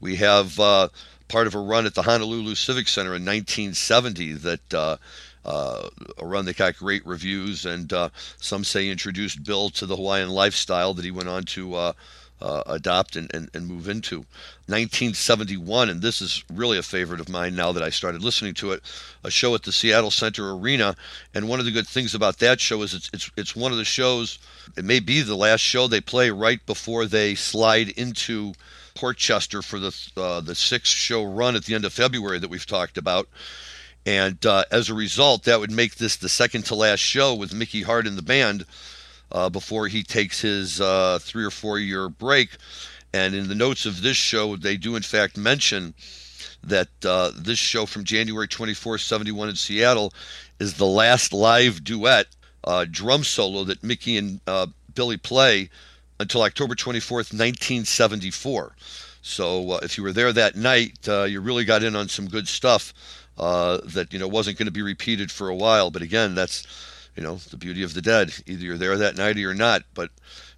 We have uh, part of a run at the Honolulu Civic Center in 1970 that uh, uh, a run that got great reviews, and uh, some say introduced Bill to the Hawaiian lifestyle that he went on to uh, uh adopt and, and, and, move into. 1971, and this is really a favorite of mine now that I started listening to it, a show at the Seattle Center Arena. And one of the good things about that show is it's, it's, it's one of the shows, it may be the last show they play right before they slide into Port Chester for the, uh, the six show run at the end of February that we've talked about. And uh, as a result, that would make this the second to last show with Mickey Hart in the band uh, before he takes his uh, three or four year break. And in the notes of this show, they do in fact mention that uh, this show from January 24, 71 in Seattle is the last live duet uh, drum solo that Mickey and uh, Billy play until October 24th, 1974. So if you were there that night, you really got in on some good stuff uh, that you know wasn't going to be repeated for a while. But again, that's you know the beauty of the dead. Either you're there that night or you're not. But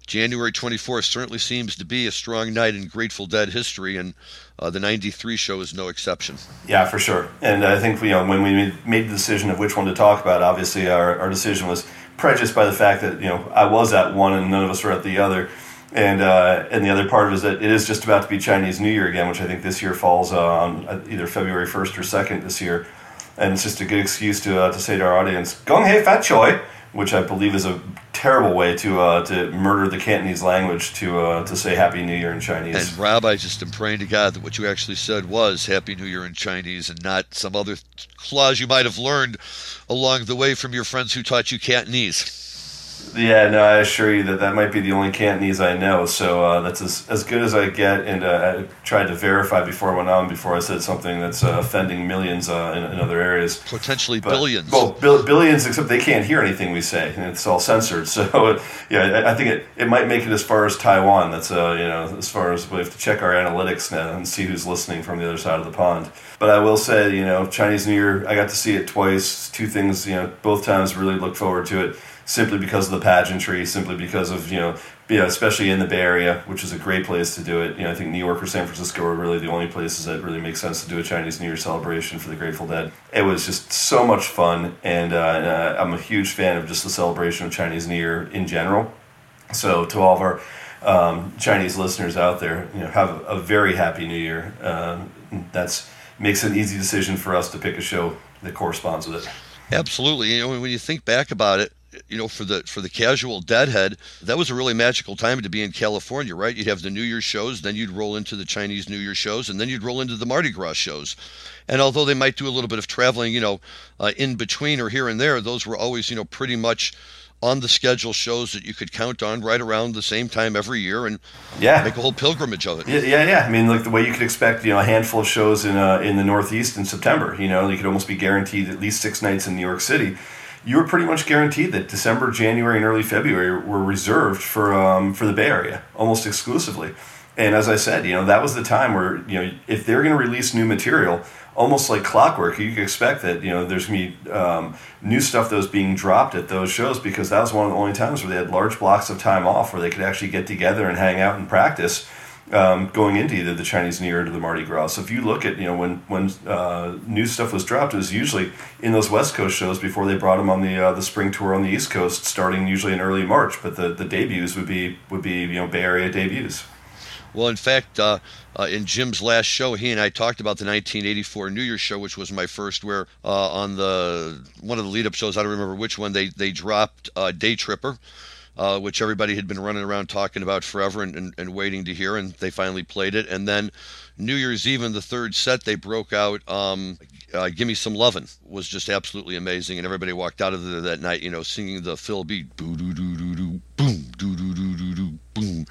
January 24th certainly seems to be a strong night in Grateful Dead history, and uh, the '93 show is no exception. Yeah, for sure. And I think you know when we made the decision of which one to talk about, obviously our, our decision was prejudiced by the fact that you know I was at one and none of us were at the other. And uh, and the other part of it is that it is just about to be Chinese New Year again, which I think this year falls on uh, either February first or second this year, and it's just a good excuse to uh, to say to our audience, "Gong hei fat choi," which I believe is a terrible way to uh, to murder the Cantonese language to uh, to say Happy New Year in Chinese. And Rob, I just am praying to God that what you actually said was Happy New Year in Chinese, and not some other clause you might have learned along the way from your friends who taught you Cantonese. Yeah, no, I assure you that that might be the only Cantonese I know. So uh, that's as, as good as I get. And uh, I tried to verify before I went on, before I said something that's uh, offending millions uh, in, in, other areas. Potentially but, billions. Well, bil- billions, except they can't hear anything we say, and it's all censored. [laughs] So, yeah, I, I think it, it might make it as far as Taiwan. That's, uh, you know, as far as we have to check our analytics now and see who's listening from the other side of the pond. But I will say, you know, Chinese New Year, I got to see it twice. Two things, you know, both times really looked forward to it simply because of the pageantry, simply because of you know, you know, especially in the Bay Area, which is a great place to do it. You know, I think New York or San Francisco are really the only places that really make sense to do a Chinese New Year celebration for the Grateful Dead. It was just so much fun, and, uh, and uh, I'm a huge fan of just the celebration of Chinese New Year in general. So to all of our um, Chinese listeners out there, you know, have a very happy New Year. Uh, that's makes an easy decision for us to pick a show that corresponds with it. Absolutely. You know, when you think back about it, you know, for the for the casual deadhead, that was a really magical time to be in California, right? You'd have the New Year shows, then you'd roll into the Chinese New Year shows, and then you'd roll into the Mardi Gras shows. And although they might do a little bit of traveling, you know, uh, in between or here and there, those were always, you know, pretty much on the schedule shows that you could count on right around the same time every year and yeah make a whole pilgrimage of it yeah yeah, yeah. i mean like the way you could expect you know a handful of shows in uh, in the northeast in september you know you could almost be guaranteed at least six nights in new york city you were pretty much guaranteed that December, January, and early February were reserved for um, for the Bay Area almost exclusively. And as I said, you know that was the time where you know if they're going to release new material, almost like clockwork, you could expect that you know there's going to be um, new stuff that was being dropped at those shows because that was one of the only times where they had large blocks of time off where they could actually get together and hang out and practice um, going into either the Chinese New Year or the Mardi Gras. So if you look at you know when when uh, new stuff was dropped, it was usually in those West Coast shows before they brought them on the uh, the spring tour on the East Coast, starting usually in early March. But the, the debuts would be would be you know Bay Area debuts. Well, in fact, uh, uh, in Jim's last show, he and I talked about the 1984 New Year's show, which was my first. Where uh, on the one of the lead-up shows, I don't remember which one, they they dropped uh, Day Tripper, uh, which everybody had been running around talking about forever and, and, and, waiting to hear, and they finally played it. And then New Year's Eve in the third set, they broke out um, uh, "Give Me Some Lovin'" was just absolutely amazing, and everybody walked out of there that night, you know, singing the Phil beat, boo doo doo doo doo, boom,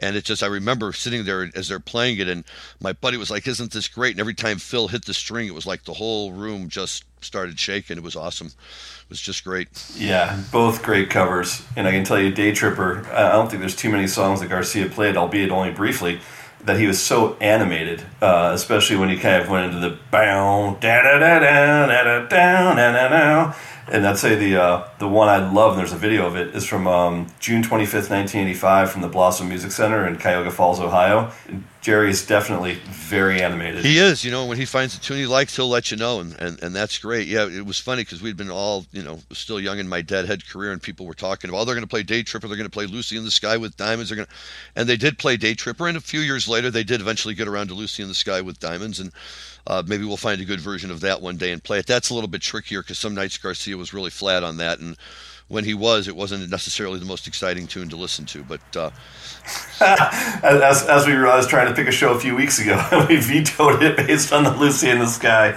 and it just I remember sitting there as they're playing it, and my buddy was like, "Isn't this great?" And every time Phil hit the string, it was like the whole room just started shaking. It was awesome. It was just great. Yeah, both great covers, and I can tell you, Day Tripper. I don't think there's too many songs that Garcia played, albeit only briefly that he was so animated, uh, especially when he kind of went into the bow da da da da da da da da da and I'd say the uh, the one I love, and there's a video of it, is from um, June 25th, 1985, from the Blossom Music Center in Cuyahoga Falls, Ohio. Jerry is definitely very animated. He is. You know, when he finds a tune he likes, he'll let you know, and, and, and that's great. Yeah, it was funny because we'd been all, you know, still young in my deadhead career, and people were talking about, oh, they're going to play Day Tripper, they're going to play Lucy in the Sky with Diamonds, they're going to, and they did play Day Tripper, and a few years later, they did eventually get around to Lucy in the Sky with Diamonds, and uh, maybe we'll find a good version of that one day and play it. That's a little bit trickier because some nights Garcia was really flat on that, and when he was, it wasn't necessarily the most exciting tune to listen to. But uh, [laughs] as, as we were, I was trying to pick a show a few weeks ago, [laughs] we vetoed it based on the Lucy in the Sky.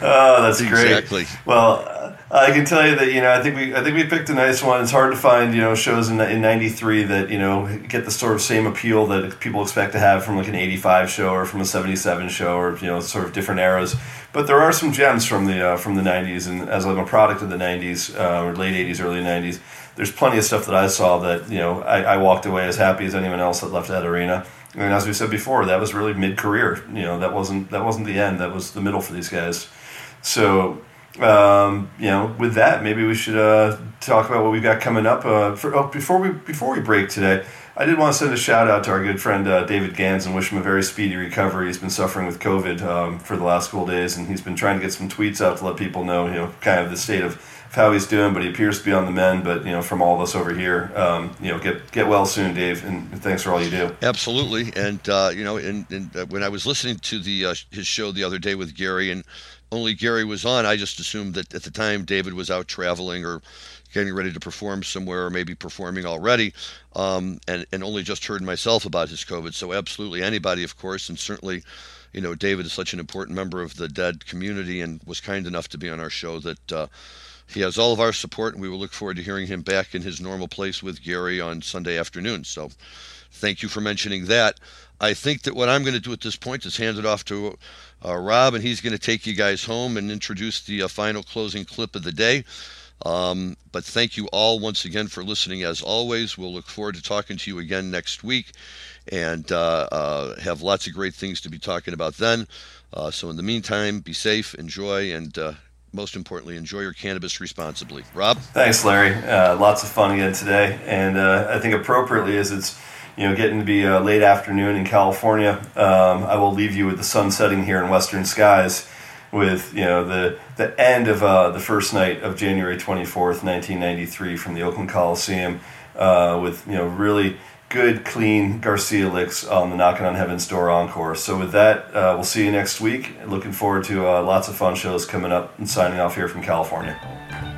Oh, that's great. Exactly. Well, I can tell you that you know I think we I think we picked a nice one. It's hard to find you know shows in in '93 that you know get the sort of same appeal that people expect to have from like an '85 show or from a '77 show or you know sort of different eras. But there are some gems from the uh, from the '90s, and as I'm a product of the '90s uh, or late '80s, early '90s, there's plenty of stuff that I saw that you know I, I walked away as happy as anyone else that left that arena. And as we said before, that was really mid career. You know that wasn't that wasn't the end. That was the middle for these guys. So um, you know, with that, maybe we should uh, talk about what we've got coming up. Uh, for, oh, before we before we break today, I did want to send a shout out to our good friend uh, David Gans and wish him a very speedy recovery. He's been suffering with COVID um, for the last couple days, and he's been trying to get some tweets out to let people know, you know, kind of the state of how he's doing. But he appears to be on the mend. But you know, from all of us over here, um, you know, get get well soon, Dave, and thanks for all you do. Absolutely, and uh, you know, and, and uh, when I was listening to the uh, his show the other day with Gary and only Gary was on, I just assumed that at the time David was out traveling or getting ready to perform somewhere or maybe performing already um, and, and only just heard myself about his COVID. So, absolutely anybody, of course, and certainly, you know, David is such an important member of the dead community and was kind enough to be on our show that uh, he has all of our support and we will look forward to hearing him back in his normal place with Gary on Sunday afternoon. So, thank you for mentioning that. I think that what I'm going to do at this point is hand it off to uh, Rob, and he's going to take you guys home and introduce the uh, final closing clip of the day. Um, but thank you all once again for listening. As always, we'll look forward to talking to you again next week and uh, uh have lots of great things to be talking about then. Uh, so, in the meantime, be safe, enjoy, and uh, most importantly, enjoy your cannabis responsibly. Rob? Thanks, Larry. lots of fun again today. And I think appropriately as it's you know, getting to be a late afternoon in California, um, I will leave you with the sun setting here in western skies with, you know, the, the end of uh, the first night of January 24th, 1993 from the Oakland Coliseum uh, with, you know, really good, clean Garcia licks on the Knocking on Heaven's Door encore. So with that, uh, we'll see you next week. Looking forward to uh, lots of fun shows coming up and signing off here from California.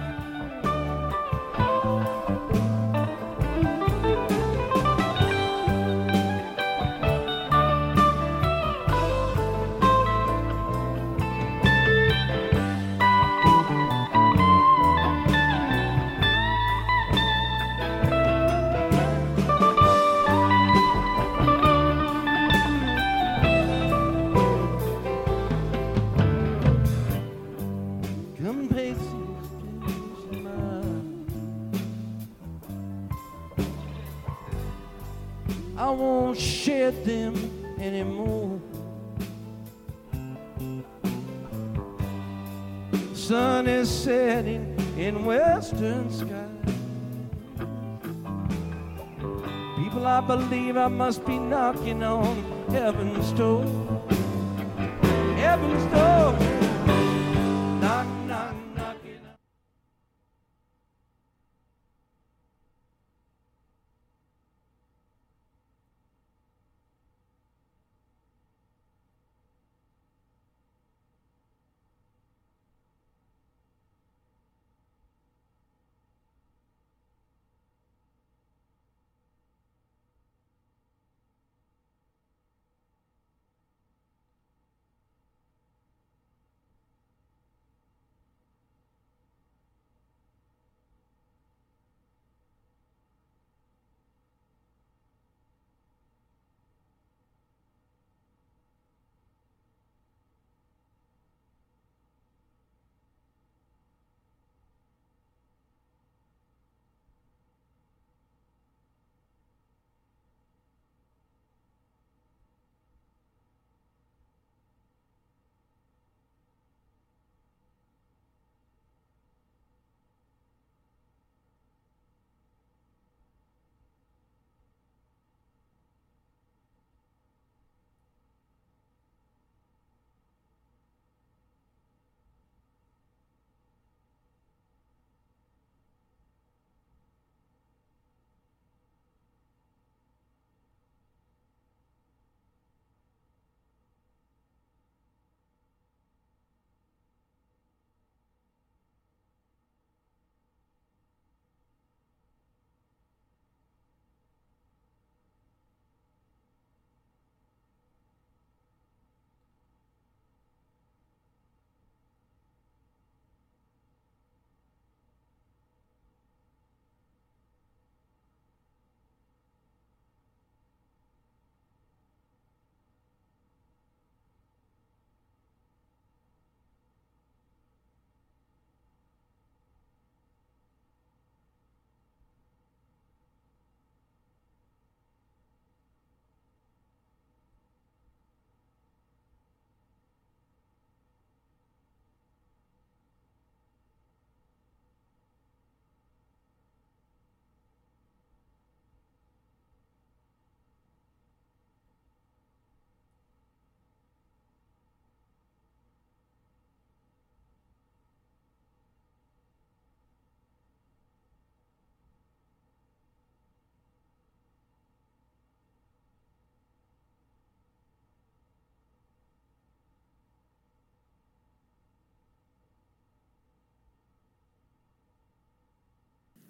you know